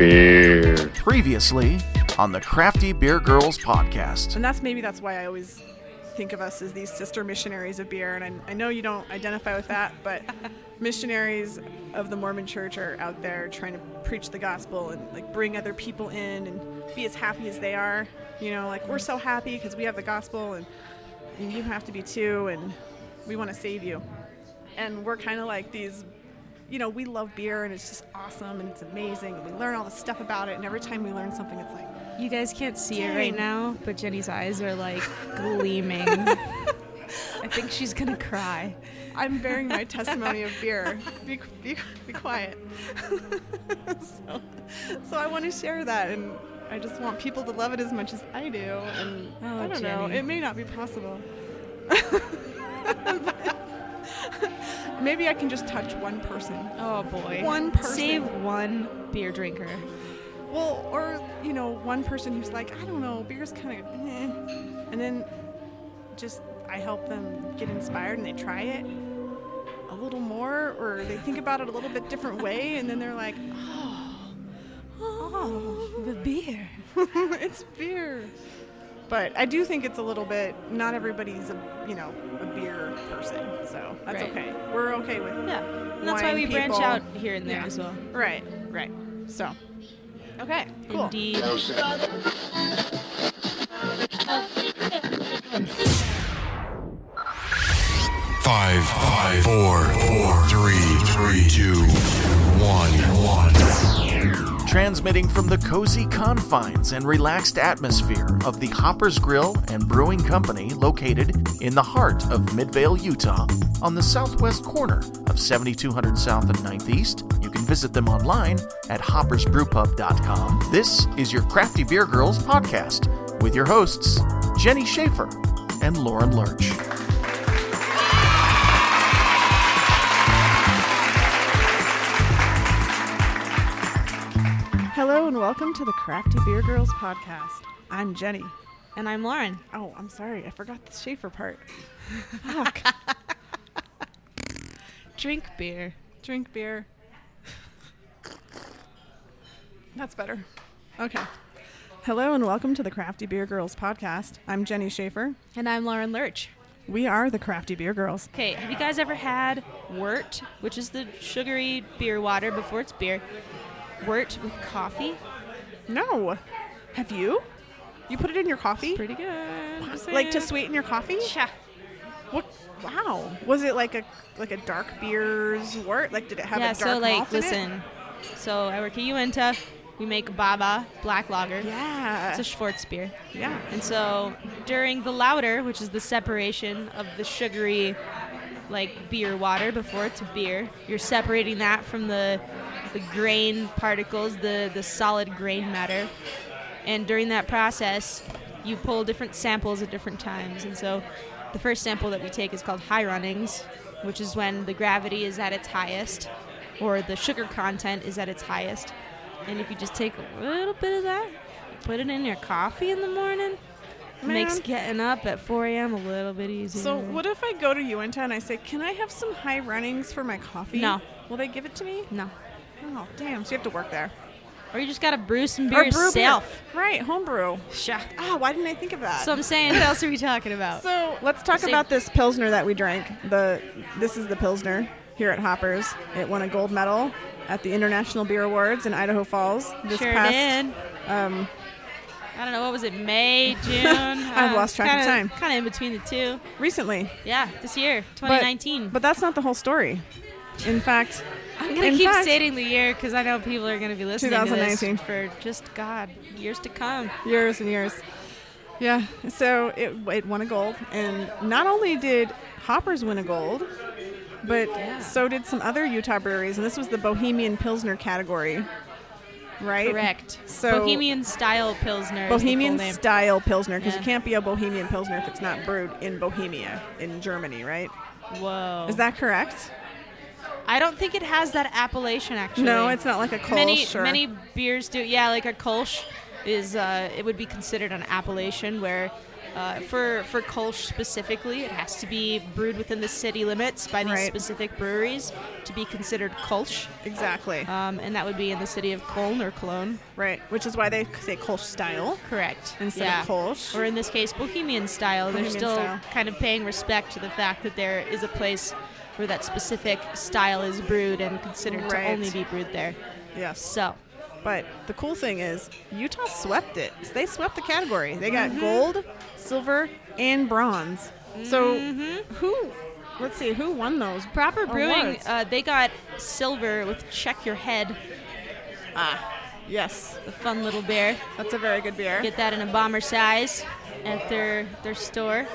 Beer. Previously on the Crafty Beer Girls podcast. And that's maybe that's why I always think of us as these sister missionaries of beer. And I, I know you don't identify with that, but missionaries of the Mormon Church are out there trying to preach the gospel and like bring other people in and be as happy as they are. You know, like we're so happy because we have the gospel and, and you have to be too, and we want to save you. And we're kind of like these you know, we love beer and it's just awesome and it's amazing. And we learn all this stuff about it, and every time we learn something, it's like, You guys can't see it right now, but Jenny's eyes are like gleaming. I think she's gonna cry. I'm bearing my testimony of beer. Be, be, be quiet. so, so I want to share that, and I just want people to love it as much as I do. And Oh, I don't know, it may not be possible. Maybe I can just touch one person. Oh boy. One person. Save one beer drinker. Well, or you know, one person who's like, I don't know, beer's kind of, eh. and then just I help them get inspired and they try it a little more, or they think about it a little bit different way, and then they're like, oh, oh, The beer. it's beer. But I do think it's a little bit. Not everybody's a you know beer person, so that's Right. okay. We're okay with Yeah. And that's why wine we branch out here and there Yeah. as well. Right, right. So, okay, cool. Indeed. Five, five, four, four, three, three, two, one, one. Transmitting from the cozy confines and relaxed atmosphere of the Hoppers Grill and Brewing Company located in the heart of Midvale, Utah, on the southwest corner of 7200 South and 9th East. You can visit them online at hoppersbrewpub.com. This is your Crafty Beer Girls podcast with your hosts, Jenny Schaefer and Lauren Lurch. And welcome to the Crafty Beer Girls podcast. I'm Jenny. And I'm Lauren. Oh, I'm sorry, I forgot the Schaefer part. Fuck. Drink beer. Drink beer. That's better. Okay. Hello and welcome to the Crafty Beer Girls podcast. I'm Jenny Schaefer. And I'm Lauren Lurch. We are the Crafty Beer Girls. Okay, have you guys ever had wort, which is the sugary beer water before it's beer? Wort with coffee? No. Have you? You put it in your coffee? Pretty good. Like to sweeten your coffee? Yeah. What? Wow. Was it like a like a dark beer's wort? Like did it have yeah, a dark so like, malt in it? listen. So I work at Uinta. We make Baba black lager. Yeah. It's a Schwartz beer. yeah. And so during the lauter, which is the separation of the sugary, like beer water before it's a beer, you're separating that from the the grain particles, the the solid grain matter. And during that process, you pull different samples at different times. And so the first sample that we take is called high runnings, which is when the gravity is at its highest or the sugar content is at its highest. And if you just take a little bit of that, put it in your coffee in the morning, it makes getting up at 4 a.m. a little bit easier. So what if I go to Uinta and I say, "Can I have some high runnings for my coffee?" No. Will they give it to me? No. Oh, damn. So you have to work there. Or you just gotta brew some beer Or brew yourself. beer. Right, homebrew. Sha. Ah, why didn't I think of that? So I'm saying, what else are we talking about? So let's talk about this pilsner that we drank. The this is the pilsner here at Hoppers. It won a gold medal at the International Beer Awards in Idaho Falls this sure past. did. Um, I don't know, what was it, May, June? I've lost track of time. Kind of in between the two. recently, Yeah, this year, but 2019. but that's not the whole story. In fact, I'm gonna in keep fact- stating the year because I know people are gonna be listening to 2019. this for just God years to come. years and years. Yeah. So it, it won a gold, and not only did Hoppers win a gold, but so did some other Utah breweries, and this was the Bohemian Pilsner category, right? Correct. So- Bohemian style pilsner. Bohemian style Pilsner, because Yeah. you can't be a Bohemian Pilsner if it's not brewed in Bohemia, in Germany, right? Whoa. Is that correct? I don't think it has that appellation actually. No, it's not like a Kolsch. many or- many beers do. Yeah, like a Kolsch is uh, it would be considered an appellation where Uh, for for Kolsch specifically, it has to be brewed within the city limits by these Right. specific breweries to be considered Kolsch, Exactly. um, and that would be in the city of Köln or Cologne. right. Which is why they say Kolsch style Correct. instead yeah. of Kolsch. Or in this case, Bohemian style. They're still style. kind of paying respect to the fact that there is a place where that specific style is brewed and considered Right. to only be brewed there. Yeah. So, But the cool thing is, Utah swept it. They swept the category. They got Mm-hmm. gold, silver, and bronze. So Mm-hmm. who? Let's see who won those. Proper Brewing, uh, they got silver with Czech Your Head, Ah, Yes, the fun little beer. that's a very good beer. Get that in a bomber size at their their store.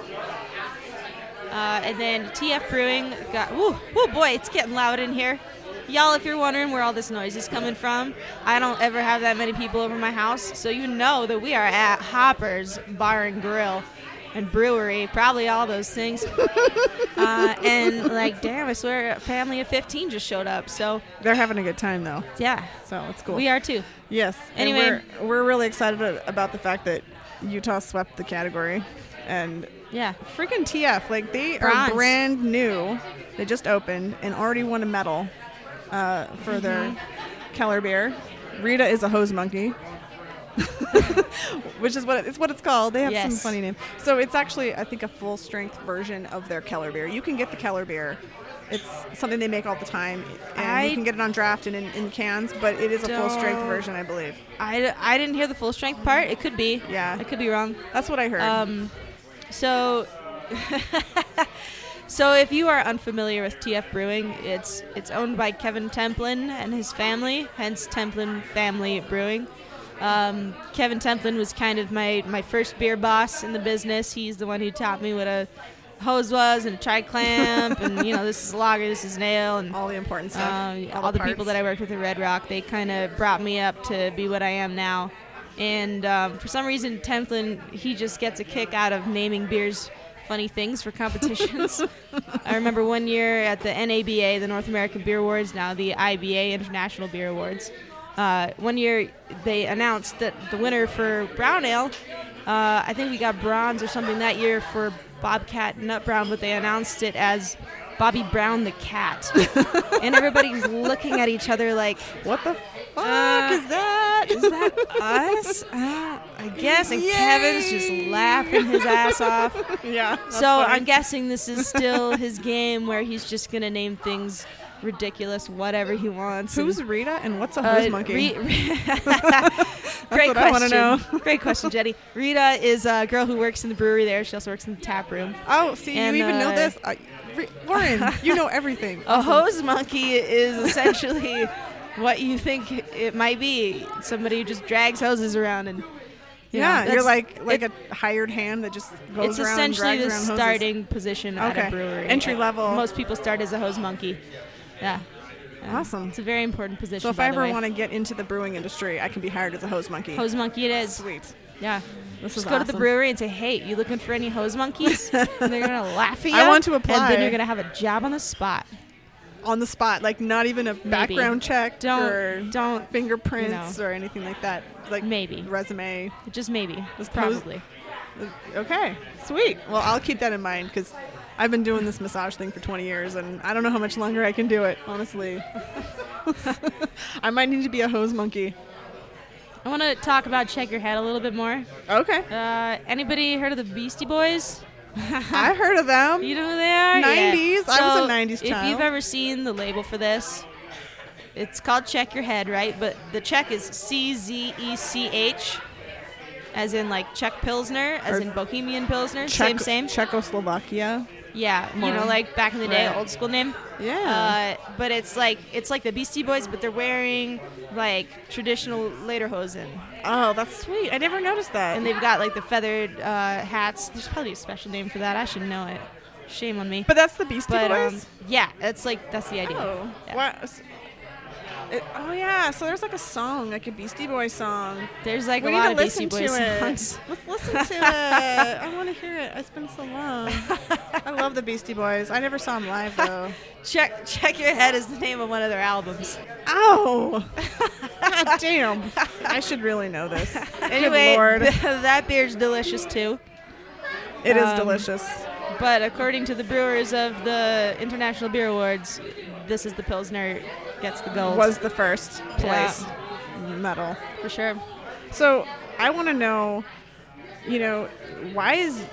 Uh, and then TF Brewing got. Woo, woo, boy, it's getting loud in here. Y'all, if you're wondering where all this noise is coming from, I don't ever have that many people over my house, so you know that we are at Hopper's Bar and Grill and Brewery, probably all those things. uh, and like, damn, I swear, a family of 15 just showed up. So They're having a good time though, yeah, so it's cool. we are too. Yes. Anyway. we're, we're really excited about the fact that Utah swept the category, and Yeah. freaking TF, like they Bronze. are brand new. They just opened and already won a medal uh, for their Mm-hmm. Keller beer. Rita is a hose monkey. Which is what it- it's what it's called. They have some funny name. So it's actually I think a full strength version of their Keller beer. You can get the Keller beer. It's something they make all the time, and I you can get it on draft and in, in cans. But it is a full strength version, I believe. I, I didn't hear the full strength part. It could be. Yeah. I could be wrong. That's what I heard. Um, so, so if you are unfamiliar with TF Brewing, it's it's owned by Kevin Templin and his family, hence Templin Family Brewing. Um, Kevin Templin was kind of my my first beer boss in the business. He's the one who taught me what a hose was and a tri clamp, and you know this is a lager, this is an ale, and all the important stuff. um, all, the, people that I worked with at Red Rock, they kind of brought me up to be what I am now. And um, for some reason, Templin, he just gets a kick out of naming beers funny things for competitions. I remember one year at the NABA, the North American Beer Awards, now the IBA International Beer Awards. Uh, one year they announced that the winner for brown ale, uh, I think we got bronze or something that year for Bobcat Nut Brown, but they announced it as Bobby Brown the cat, and everybody's looking at each other like, what the fuck Uh, is that? That us?" Uh, I guess. And Kevin's just laughing his ass off. yeah. so funny. I'm guessing this is still his game where he's just gonna name things ridiculous, whatever he wants. Who's and- Rita and what's a uh, hose monkey? Re- Great what I wanna question. know. Great question, Jenny. Rita is a girl who works in the brewery there. She also works in the tap room. oh, see, and, you even know uh, this. I, Re- Lauren, you know everything. A hose monkey is essentially what you think it might be. Somebody who just drags hoses around and. you know, yeah, you're like like it- a hired hand that just goes It's around, It's essentially the around hoses. starting position at a brewery. Entry Uh, level. Most people start as a hose monkey. Yeah. Yeah. Awesome. It's a very important position. So if I ever want to get into the brewing industry, I can be hired as a hose monkey. hose monkey, it is. Sweet. Yeah. This Just go to the brewery and say, "Hey, you looking for any hose monkeys?" and they're gonna laugh at you. I want to And apply. then you're gonna have a job on the spot. On the spot, like not even a background check Don't or don't fingerprints you or anything like that. Like Maybe. resume. just maybe. Just pose- probably. Okay, sweet. Well, I'll keep that in mind because I've been doing this massage thing for 20 years, and I don't know how much longer I can do it. Honestly, I might need to be a hose monkey. I want to talk about check your head a little bit more. Okay, Uh, anybody heard of the Beastie Boys? I heard of them. You know who they are? 90s? Yeah. I was a 90s child. If you've ever seen the label for this, it's called Check Your Head, right? But the check is C Z E C H, as in like Czech Pilsner, as Or in Bohemian Pilsner. Czech- same, same. Czechoslovakia. Yeah, you know, like back in the day, Right. old school name. Yeah. Uh, but it's like it's like the Beastie Boys, but they're wearing like traditional lederhosen, oh, that's sweet. I never noticed that. and they've got like the feathered uh, hats. There's probably a special name for that. I should know it. Shame on me. but that's the Beastie But um, Boys. yeah, it's like that's the idea. Oh, Yeah. what? It, oh yeah, so there's like a song, like a Beastie Boys song. There's like we a lot to of listen Beastie it. songs. Let's listen to it. I want to hear it. It's been so long. I love the Beastie Boys. I never saw them live though. Check Check Your Head is the name of one of their albums. Ow! God damn! I should really know this. Anyway, that beer's delicious too. It is Um, delicious. But according to the brewers of the International Beer Awards, this is the Pilsner gets the gold. Was the first Yeah. place medal. for sure. So I want to know, you know, why is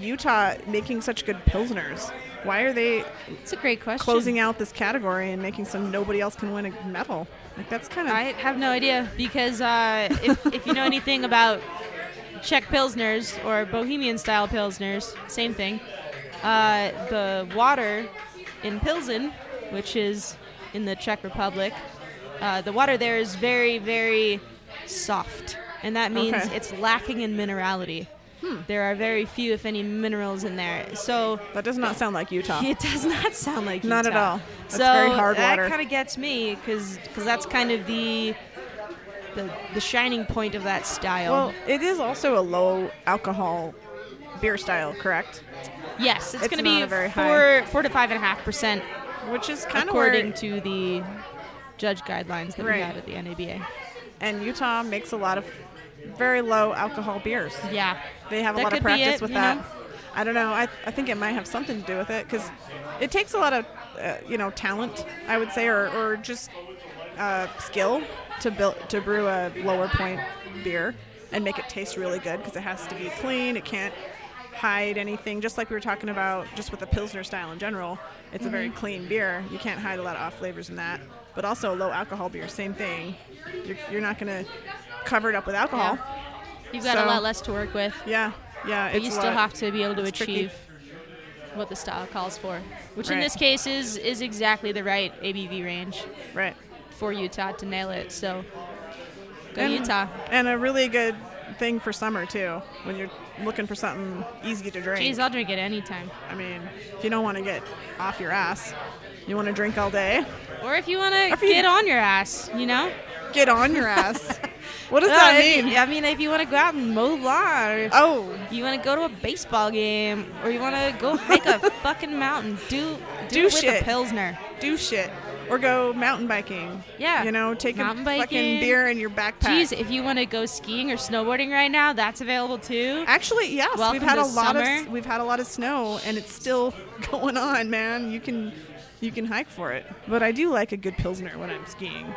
Utah making such good pilsners? Why are they It's a great question. closing out this category and making so nobody else can win a medal? Like that's kind of I have no idea because uh, if, if you know anything about Czech Pilsners or Bohemian style Pilsners, same thing. Uh, the water in Pilsen, which is in the Czech Republic, uh, the water there is very, very soft. And that means Okay. it's lacking in minerality. There are very few, if any, minerals in there. So that does not sound like Utah. it does not sound like Not at all. That's so very hard that kind of gets me because because that's kind of the, the the shining point of that style. Well, it is also a low alcohol beer style, correct? yes, it's, it's going to be a very four four to five and a half percent Which is kind of according to the judge guidelines that we had at the NABA. and Utah makes a lot of very low alcohol beers. Yeah, They have a That lot of practice it, with that. know? I don't know. I, I think it might have something to do with it because it takes a lot of uh, you know talent, I would say, or, or just uh, skill to build to brew a lower point beer and make it taste really good because it has to be clean. It can't hide anything. Just like we were talking about, just with the pilsner style in general, it's a Mm-hmm. very clean beer. You can't hide a lot of off flavors in that. But also low alcohol beer, same thing. You're, you're not gonna cover it up with alcohol. you've got So- a lot less to work with, Yeah, yeah. but you still lot- have to be able to it's tricky. achieve what the style calls for, which in this case is is exactly the right ABV range right. For Utah to nail it. So go And- Utah. And a really good thing for summer too, when you're looking for something easy to drink. Jeez, I'll drink it anytime. I mean, if you don't want to get off your ass, you want to drink all day, Or if you want to if you- get on your ass, you know? get on your ass. what does No, that you- mean? I mean, if you want to go out and mow the lawn, Oh, you want to go to a baseball game, or you want to go hike a fucking mountain, do do, Do it with a pilsner. do shit. Or go mountain biking. Yeah, You know, take mountain a fucking beer in your backpack. Jeez, if you want to go skiing or snowboarding right now, that's available too. Actually, yes, Welcome we've had a lot summer. of we've had a lot of snow, and it's still going on, man. You can you can hike for it, but I do like a good pilsner when I'm skiing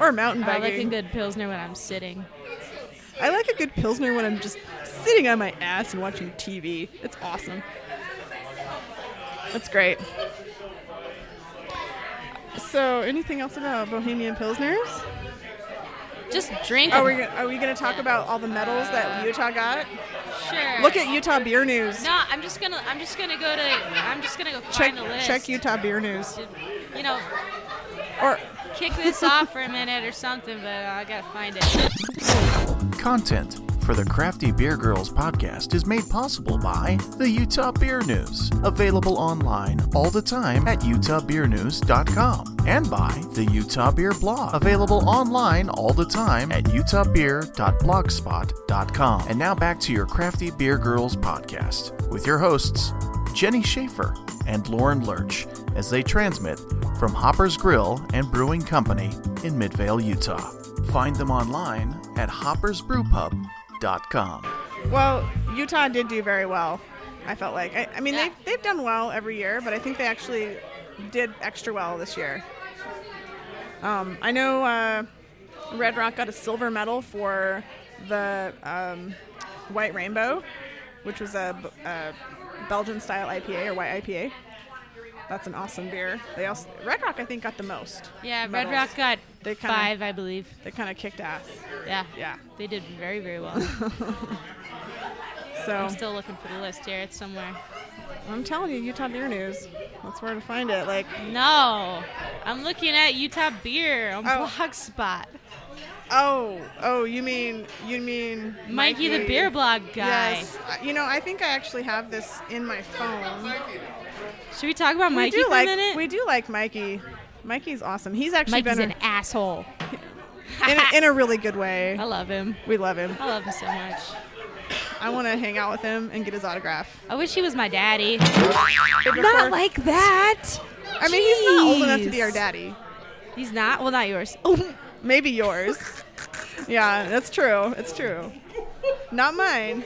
or mountain biking. I like a good pilsner when I'm sitting. I like a good pilsner when I'm just sitting on my ass and watching TV. It's awesome. That's great. So, anything else about Bohemian Pilsners? Just drink. Are 'em. we gonna, are we going to talk about all the medals that Utah got? Sure. Look at Utah Beer News. No, I'm just gonna. I'm just gonna go to. I'm just gonna go check find a list. check Utah Beer News. You know, Or kick this off for a minute or something, but I gotta find it. Content for the Crafty Beer Girls podcast is made possible by the Utah Beer News, available online all the time at utahbeernews.com, and by the Utah Beer Blog, available online all the time at utahbeer.blogspot.com. And now back to your Crafty Beer Girls podcast with your hosts, Jenny Schaefer and Lauren Lurch, as they transmit from Hopper's Grill and Brewing Company in Midvale, Utah. Find them online at well, Utah did do very well. I felt like. I, I mean, Yeah. they've they've done well every year, but I think they actually did extra well this year. Um, I know uh, Red Rock got a silver medal for the um, White Rainbow, which was a Belgian style IPA or white IPA. That's an awesome beer. They also Red Rock I think got the most. Yeah, Red. Rock got They kinda- five, I believe. They kind of kicked ass. Yeah. Yeah. They did very, very well. So I'm still looking for the list here. It's somewhere. I'm telling you, Utah Beer News. That's where to find it. Like, No, I'm looking at Utah Beer on Oh. Blogspot. oh, oh, you mean you mean Mikey, the beer blog guy. Yes. You know, I think I actually have this in my phone. Should we talk about Mikey we do for like a minute? we do like Mikey. Mikey's awesome. He's actually Mikey's been an asshole. in, a, in a really good way. I love him. We love him. I love him so much. I want to hang out with him and get his autograph. I wish he was my daddy. Not like that. I mean, he's not old enough to be our daddy. He's not. Well, not yours. Maybe yours. yeah, that's true. It's true. Not mine.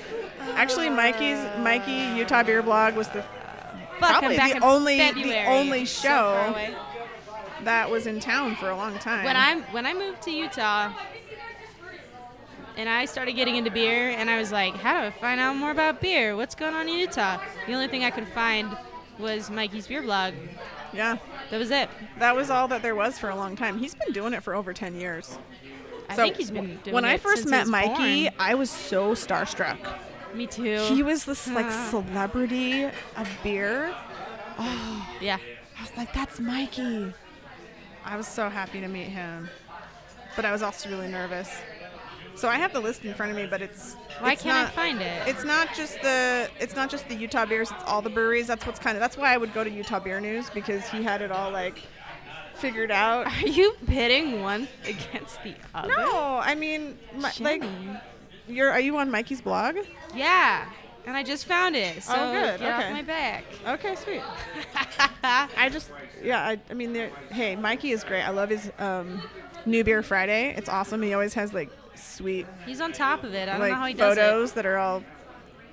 Actually, Mikey's Mikey Utah Beer Blog was the But Probably the only- the only show. away. that was in town for a long time. when I when I moved to Utah and I started getting into beer and I was like, how do I find out more about beer? What's going on in Utah? The only thing I could find was Mikey's beer blog. yeah, That was it. that was all that there was for a long time. He's been doing it for over ten years. I So, think he's been doing when I first met Mikey, born. I was so starstruck. Me too. He was this like celebrity of beer. yeah. I was like, that's Mikey. I was so happy to meet him, but I was also really nervous. So I have the list in front of me, but it's Why it's can't not, I find it? It's not just the it's not just the Utah beers. It's all the breweries. That's what's kind of that's why I would go to Utah Beer News because he had it all like figured out. Are you pitting one against the other? No, I mean my, like. You're are you on Mikey's blog? Yeah. And I just found it. So Oh, good. get Okay. off my back. Okay, sweet. I just yeah, I, I mean hey, Mikey is great. I love his um, New Beer Friday. It's awesome. He always has like sweet He's on top of it. I don't like know how he does it. photos that are all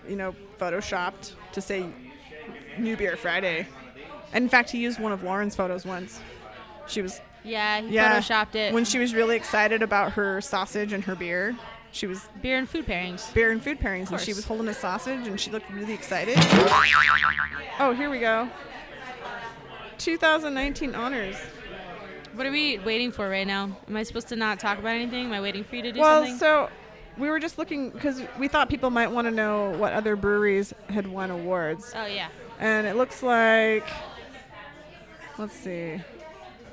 you know photoshopped to say New Beer Friday. And in fact, he used one of Lauren's photos once. She was. Yeah, he yeah photoshopped it. when she was really excited about her sausage and her beer. She was beer and food pairings. beer and food pairings, and she was holding a sausage, and she looked really excited. Oh, here we go. 2019 honors. What are we waiting for right now? Am I supposed to not talk about anything? Am I waiting for you to do Well, something? Well, so we were just looking because we thought people might want to know what other breweries had won awards, oh yeah. and it looks like. Let's see.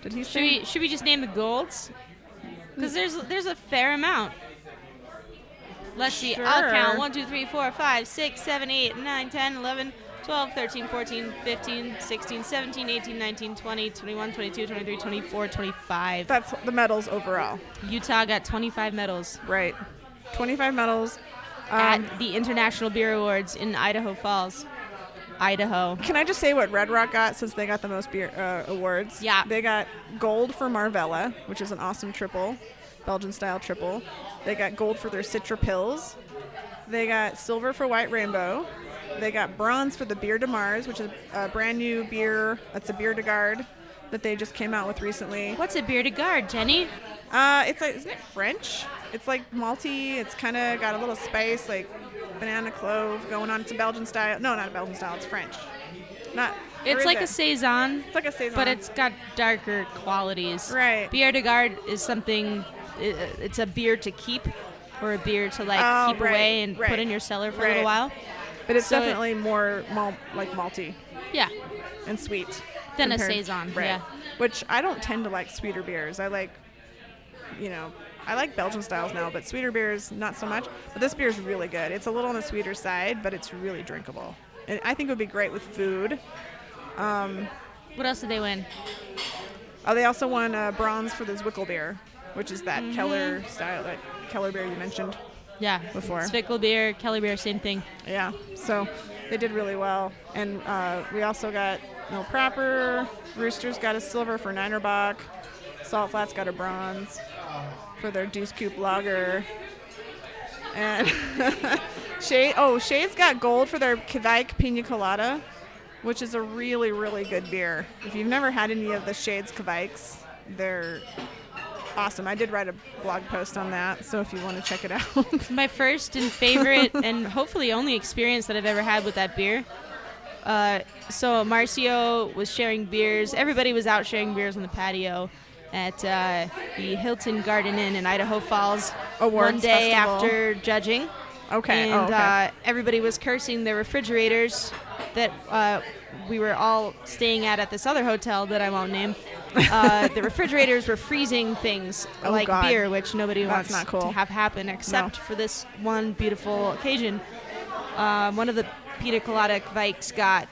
Did he Should say? we should we just name the golds? Because mm. there's there's a fair amount. Let's see. I'll count 1, 2, 3, 4, 5, 6, 7, 8, 9, 10, 11, 12, 13, 14, 15, 16, 17, 18, 19, 20, 21, 22, 23, 24, 25. That's the medals overall. Utah got 25 medals Right. 25 medals. Um, at the International Beer Awards in Idaho Falls. Idaho. Can I just say what Red Rock got since they got the most beer uh, awards? Yeah. They got gold for Marvella, which is an awesome triple, Belgian style triple. They got gold for their Citra Pils. They got silver for White Rainbow. They got bronze for the Beer de Mars, which is a brand new beer. That's a bière de garde that they just came out with recently. What's a bière de garde, Jenny? Uh, it's like, isn't it French? It's like malty. It's kind of got a little spice, like banana clove going on. It's a Belgian style. No, not a Belgian style. It's French. Not. It's like it? a saison, It's like a saison. but it's got darker qualities. Right. Bière de garde is something. It's a beer to keep, or a beer to like Oh, keep right, away and right, put in your cellar for a little while. But it's so it- definitely more mal- like malty Yeah. and sweet Than a saison, right. yeah. Which I don't tend to like sweeter beers. I like, you know, I like Belgian styles now, but sweeter beers not so much. But this beer is really good. It's a little on the sweeter side, but it's really drinkable, and I think it would be great with food. Um, What else did they win? Oh, they also won uh, bronze for the Zwickel beer, which is Mm-hmm. that Keller style, that Keller beer you mentioned. Yeah. Before. Zwickel beer, Kelly beer, same thing. Yeah, so they did really well. And uh, we also got No Proper. Roosters got a silver for Ninerbach. Salt Flats got a bronze for their Deuce Coupe Lager. And Shade, oh, Shade's got gold for their Kveik Pina Colada, which is a really, really good beer. If you've never had any of the Shades Kveiks, they're awesome. I did write a blog post on that, so if you want to check it out. My first and favorite, and hopefully only experience that I've ever had with that beer. Uh, so Marcio was sharing beers. Everybody was out sharing beers on the patio at uh, the Hilton Garden Inn in Idaho Falls Awards one day festival. after judging. okay. And oh, okay. uh, everybody was cursing their refrigerators that uh, we were all staying at at this other hotel that I won't name. Uh, the refrigerators were freezing things Oh, like God. beer, which nobody That's wants not cool. to have happen except for this one beautiful occasion. Um, one of the pina colada Vikes got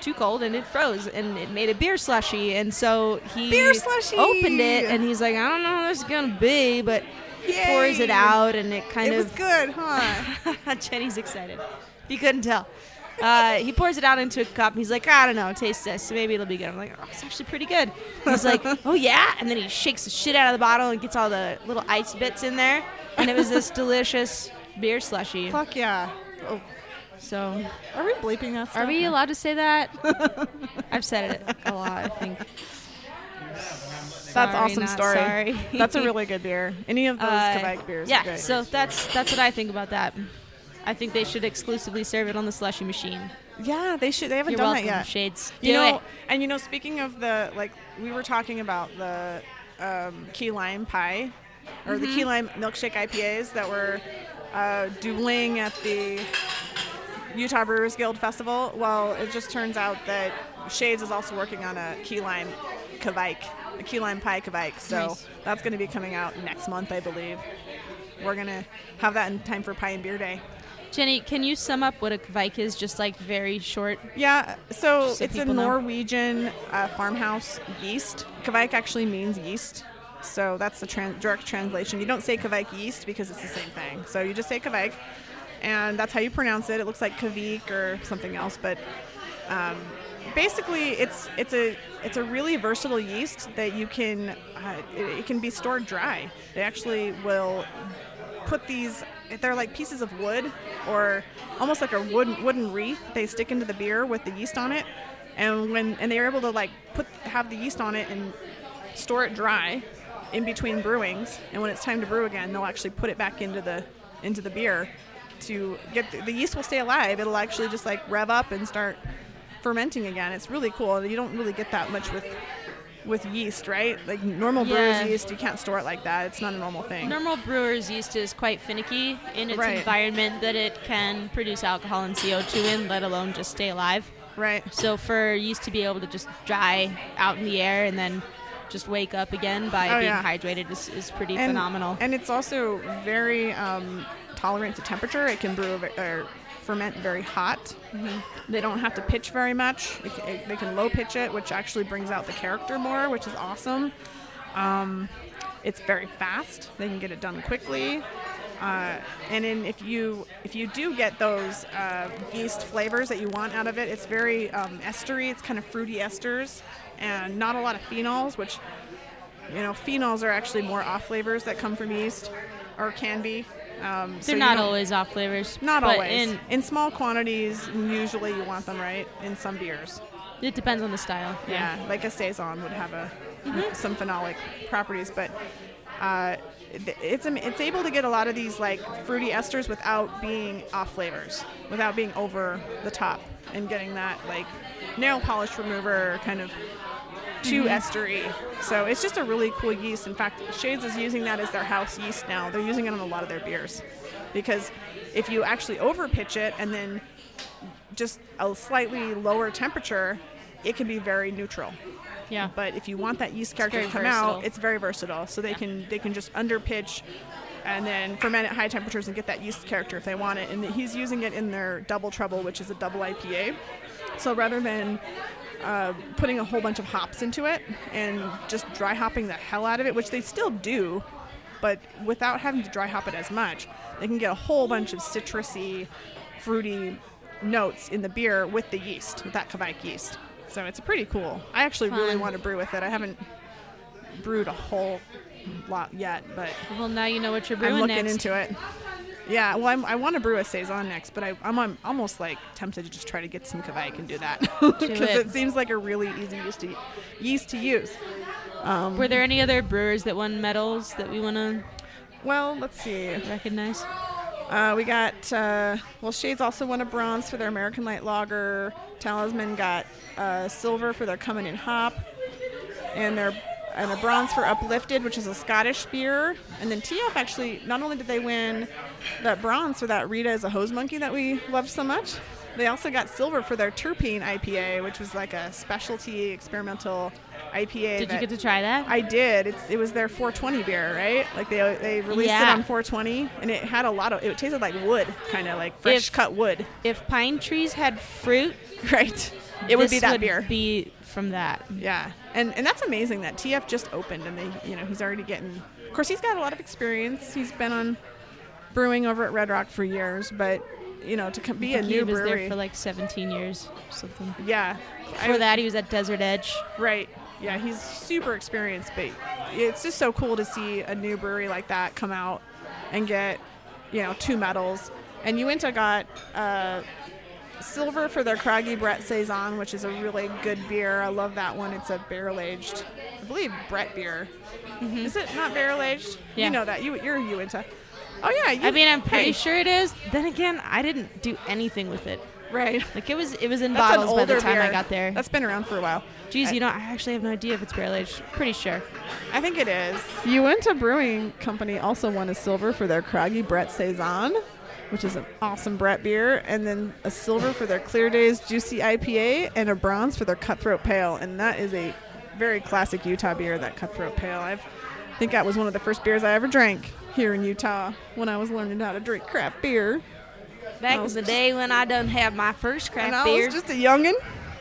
too cold and it froze and it made a beer slushy and so he Beer slushy! opened it and he's like I don't know how this is gonna be but pours it out and it kind it of was good, huh? Jenny's excited. You couldn't tell. Uh, he pours it out into a cup. He's like, I don't know, taste this. Maybe it'll be good. I'm like, oh, it's actually pretty good. He's like, oh yeah, and then he shakes the shit out of the bottle and gets all the little ice bits in there, and it was this delicious beer slushy. Fuck yeah. Oh, So, are we bleeping that? are we allowed to say that? I've said it a lot, I think. That's Sorry, awesome story. sorry. That's a really good beer. Any of those Uh, Kveik beers. yeah, are good. so that's that's what I think about that. I think they should exclusively serve it on the slushy machine. yeah, they should. They haven't You're done welcome, that yet. Shades. You Do know, it. and you know, speaking of the like, we were talking about the um, key lime pie or the key Mm-hmm. lime milkshake IPAs that were uh, dueling at the Utah Brewers Guild Festival. Well, it just turns out that Shades is also working on a key lime kveik, a key lime pie kveik. So Nice. that's going to be coming out next month, I believe. We're gonna have that in time for Pie and Beer Day. Jenny, can you sum up what a kveik is? Just like very short. Yeah, so so it's a. Norwegian uh, farmhouse yeast. Kveik actually means yeast. So that's the tran- direct translation. You don't say Kveik yeast because it's the same thing. So you just say Kveik, and that's how you pronounce it. It looks like Kvik or something else, but um, basically it's it's a it's a really versatile yeast that you can uh, it, it can be stored dry. They actually will put these they're like pieces of wood or almost like a wooden wooden wreath they stick into the beer with the yeast on it. And when and they're able to like put have the yeast on it and store it dry in between brewings and when it's time to brew again they'll actually put it back into the into the beer to get the, the yeast will stay alive. It'll actually just like rev up and start fermenting again. It's really cool. You don't really get that much with with yeast right like normal Yeah. brewer's yeast you can't store it like that it's not a normal thing Normal brewer's yeast is quite finicky in its Right. environment that it can produce alcohol and CO2 in, let alone just stay alive. right So for yeast to be able to just dry out in the air and then just wake up again by Oh, being yeah. hydrated is, is pretty and, phenomenal. And it's also very um, tolerant to temperature. It can brew or ferment very hot. Mm-hmm. They don't have to pitch very much. It, it- they can low pitch it, which actually brings out the character more, which is awesome. Um, it's very fast. They can get it done quickly. Uh, and then if you if you do get those uh, yeast flavors that you want out of it, it's very um, estery. It's kind of fruity esters, and not a lot of phenols, which you know, phenols are actually more off flavors that come from yeast, or can be. Um, They're you not always off flavors. Not but always. In, In, small quantities, usually you want them right in some beers. it depends on the style. Yeah, like a saison would have a Mm-hmm. some phenolic properties, but uh, it's it's able to get a lot of these like fruity esters without being off flavors, without being over the top, and getting that like nail polish remover kind of too Mm-hmm. estery. So it's just a really cool yeast. In fact, Shades is using that as their house yeast now. They're using it on a lot of their beers because if you actually over pitch it and then just a slightly lower temperature, it can be very neutral. Yeah. But if you want that yeast character to come versatile. out, it's very versatile. So they can they can just under pitch and then ferment at high temperatures and get that yeast character if they want it. And he's using it in their double trouble, which is a double IPA. So rather than uh, putting a whole bunch of hops into it and just dry hopping the hell out of it, which they still do, but without having to dry hop it as much, they can get a whole bunch of citrusy, fruity notes in the beer with the yeast, with that Kveik yeast. So it's pretty cool. I actually really want to brew with it. I haven't brewed a whole lot yet, but Well, now you know what you're brewing. I'm looking next. into it. Yeah, well, I'm, I want to brew a saison next, but I, I'm, I'm almost like tempted to just try to get some Kveik and do that because it. it. seems like a really easy yeast to yeast to use. Were there any other brewers that won medals that we want to Well, let's see. recognize? Uh, we got uh, well, Shades also won a bronze for their American Light Lager. Talisman got uh, silver for their Coming in Hop, and their and a bronze for Uplifted, which is a Scottish beer. And then TF actually not only did they win that bronze for that Rita is a hose monkey that we love so much, they also got silver for their Terpene IPA, which was like a specialty experimental IPA. Did you get to try that? I did. It's, it was their 420 beer, right? Like they they released it on 420, and it had a lot of. It tasted like wood, kind of like fresh If- cut wood, if pine trees had fruit, right? It would be that beer. Be from that. yeah, and and that's amazing that TF just opened, and they, you know, he's already getting. Of course, he's got a lot of experience. He's been on brewing over at Red Rock for years, but you know, to be a new he was brewery, there for like 17 years, or something. yeah. Before that, he was at Desert Edge. Right. Yeah, he's super experienced, but it's just so cool to see a new brewery like that come out and get, you know, two medals. And Uinta got uh, silver for their Craggy Brett Saison, which is a really good beer. I love that one. It's a barrel aged, I believe, Brett beer. Is it not barrel aged? Mm-hmm. Yeah. You know that. You, you're a Uinta. Oh, yeah. You, I mean, I'm pretty hey, sure it is. Then again, I didn't do anything with it. Right. Like it was, it was in That's bottles by the older time I got there. That's been around for a while. Geez, I- you know, I actually have no idea if it's barrel aged. Pretty sure. I think it is. Uinta Brewing Company also won a silver for their Craggy Brett Saison, which is an awesome Brett beer, and then a silver for their Clear Days Juicy IPA, and a bronze for their Cutthroat Pale. And that is a very classic Utah beer, that Cutthroat Pale. I've, I think that was one of the first beers I ever drank here in Utah when I was learning how to drink craft beer. Back in was the day when I done had my first craft and I beer, was just a youngin'.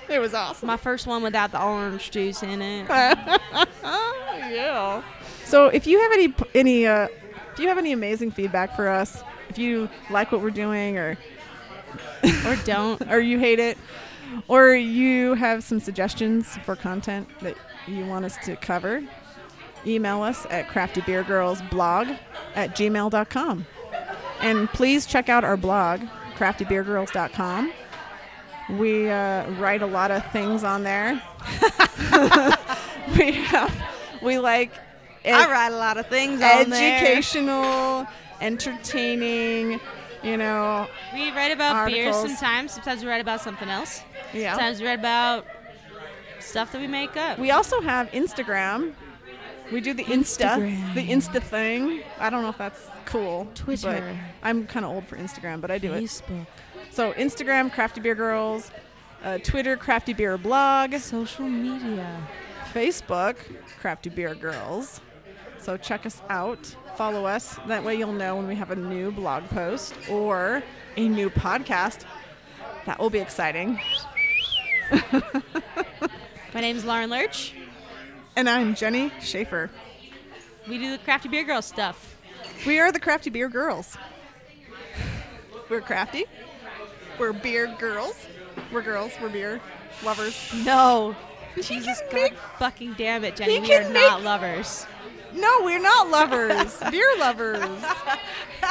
It was awesome. my first one without the orange juice in it. yeah. So if you have any any uh, if you have any amazing feedback for us, if you like what we're doing or or don't. or you hate it, or you have some suggestions for content that you want us to cover, email us at craftybeergirlsblog at gmail.com. And please check out our blog, craftybeergirls.com. We uh, write a lot of things on there. we have, we like I write a lot of things on there. educational, entertaining, you know, We write about beer sometimes. Sometimes we write about something else. yeah. Sometimes we write about stuff that we make up. We also have Instagram. We do the Insta, Instagram. the Insta thing. I don't know if that's cool. Twitter. I'm kind of old for Instagram, but I do it. Facebook, So Instagram, Crafty Beer Girls. Uh, Twitter, Crafty Beer Blog. social media. Facebook, Crafty Beer Girls. So check us out. Follow us. That way you'll know when we have a new blog post or a new podcast. That will be exciting. My name's Lauren Lurch. And I'm Jenny Schaefer. We do the crafty beer girl stuff. We are the Crafty Beer Girls. We're crafty. We're beer girls. We're girls. We're beer lovers. No. Jesus God fucking damn it, Jenny. We are not lovers. No, we're not lovers. beer lovers.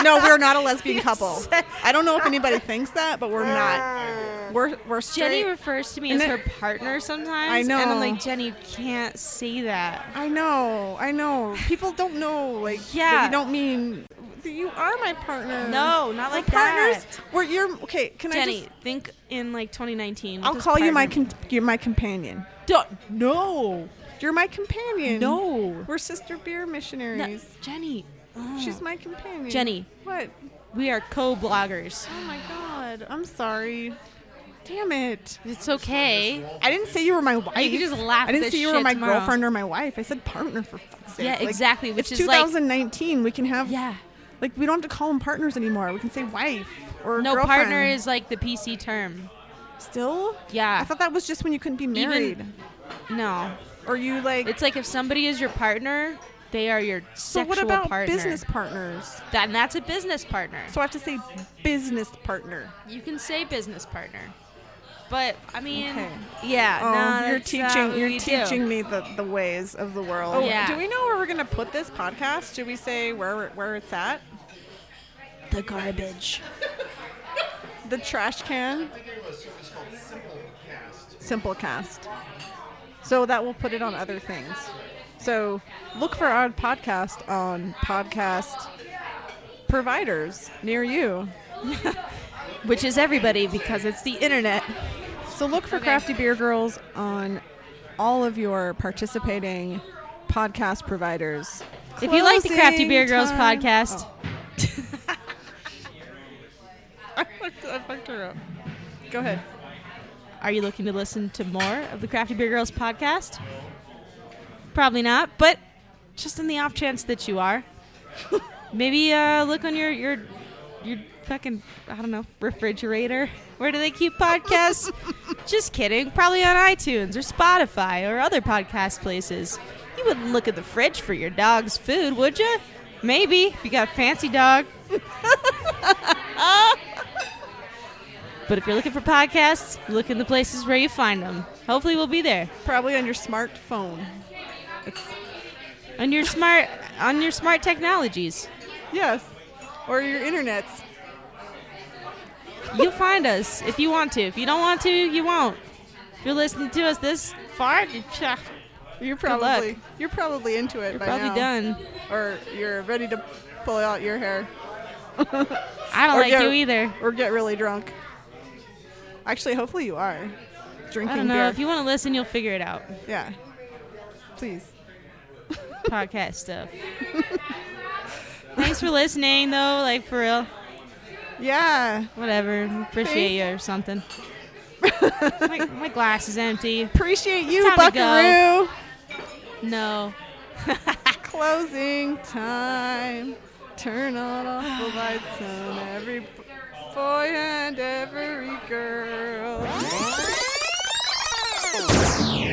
No, we're not a lesbian couple. I don't know if anybody thinks that, but we're not. We're we're straight. Jenny refers to me And as it- her partner sometimes. I know. And I'm like, Jenny, you can't say that. I know. I know. People don't know. Like, Yeah. you don't mean. You are my partner. No, not We're like partners. that. We're you're okay. Can I Jenny, just? think in like 2019. I'll call you my con- you're my companion. mean? no. You're my companion. No. We're sister beer No, missionaries. Jenny. oh. She's my companion. Jenny. What? We are co-bloggers. Oh my god. I'm sorry. Damn it. It's okay. I didn't say you were my wife. You can just laugh I didn't say you were my tomorrow. girlfriend or my wife. I said partner for fuck's sake. Yeah, Like, exactly, which it's is like- 2019. we can have Yeah. like we don't have to call them partners anymore. We can say wife or No, girlfriend. partner is like the PC term. still. Yeah. I thought that was just when you couldn't be Even- married No. Or you like. It's like if somebody is your partner, they are your so sexual what about partner. business partners? That, and that's a business partner. So I have to say business partner. You can say business partner. But I mean, Okay. yeah, Oh, no, you're uh, teaching. You're we do. teaching me the, the ways of the world. Oh, Yeah. Do we know where we're gonna put this podcast? Should we say where where it's at? the garbage. The trash can. Simplecast. So that will put it on other things. So look for our podcast on podcast providers near you. Which is everybody because it's the internet. So look for Okay. Crafty Beer Girls on all of your participating podcast providers. If you like the Crafty Beer Girls time- podcast, Oh. I, fucked, I fucked her up. Go ahead. Are you looking to listen to more of the Crafty Beer Girls podcast? Probably not, but just in the off chance that you are, maybe uh, look on your your your fucking I don't know refrigerator. Where do they keep podcasts? just kidding. Probably on iTunes or Spotify or other podcast places. You wouldn't look at the fridge for your dog's food, would you? Maybe if you got a fancy dog. But if you're looking for podcasts, look in the places where you find them. Hopefully, we'll be there Probably on your smartphone. It's, on your smart on your smart technologies. yes. or your internets. You'll find us if you want to. If you don't want to, you won't. If you're listening to us this far, You're probably you're probably into it you're probably now. done. or you're ready to pull out your hair I don't Or like get- you either. or get really drunk. Actually, hopefully you are drinking I don't know. beer. If you want to listen, you'll figure it out. yeah, please. Podcast stuff. Thanks for listening, though. Like for real. Yeah, Whatever. Appreciate you or something. my, my glass is empty. appreciate you, time to go. Buckaroo. No. Closing time. Turn on all the lights on every boy and every girl.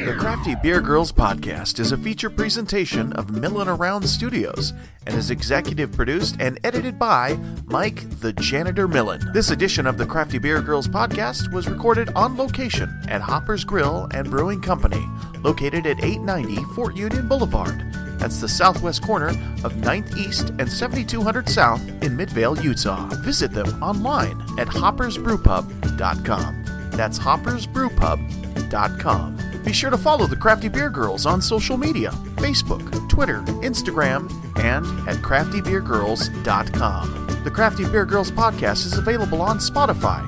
The Crafty Beer Girls podcast is a feature presentation of Millin Around Studios and is executive produced and edited by Mike the Janitor Millen. This edition of the Crafty Beer Girls podcast was recorded on location at Hopper's Grill and Brewing Company, located at 890 Fort Union Boulevard. That's the southwest corner of 9th East and 7200 South in Midvale, Utah. Visit them online at hoppersbrewpub.com. That's hoppersbrewpub.com. Be sure to follow the Crafty Beer Girls on social media Facebook, Twitter, Instagram, and at craftybeergirls.com. The Crafty Beer Girls podcast is available on Spotify,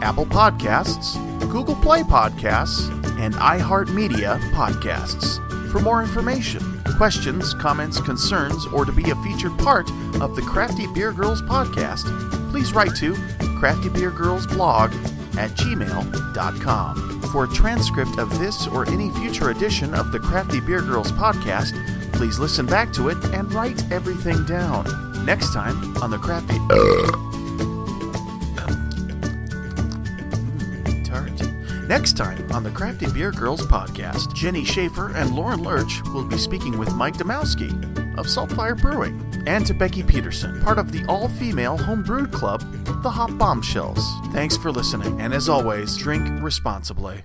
Apple Podcasts, Google Play Podcasts, and iHeartMedia Podcasts. For more information, questions, comments, concerns, or to be a featured part of the Crafty Beer Girls podcast, please write to Crafty Beer Girls blog at gmail.com. For a transcript of this or any future edition of the Crafty Beer Girls podcast, please listen back to it and write everything down. Next time on the Crafty. Next time on the Crafty Beer Girls podcast, Jenny Schaefer and Lauren Lurch will be speaking with Mike Domowski of Saltfire Brewing and to Becky Peterson, part of the all female homebrewed club, the Hop Bombshells. Thanks for listening, and as always, drink responsibly.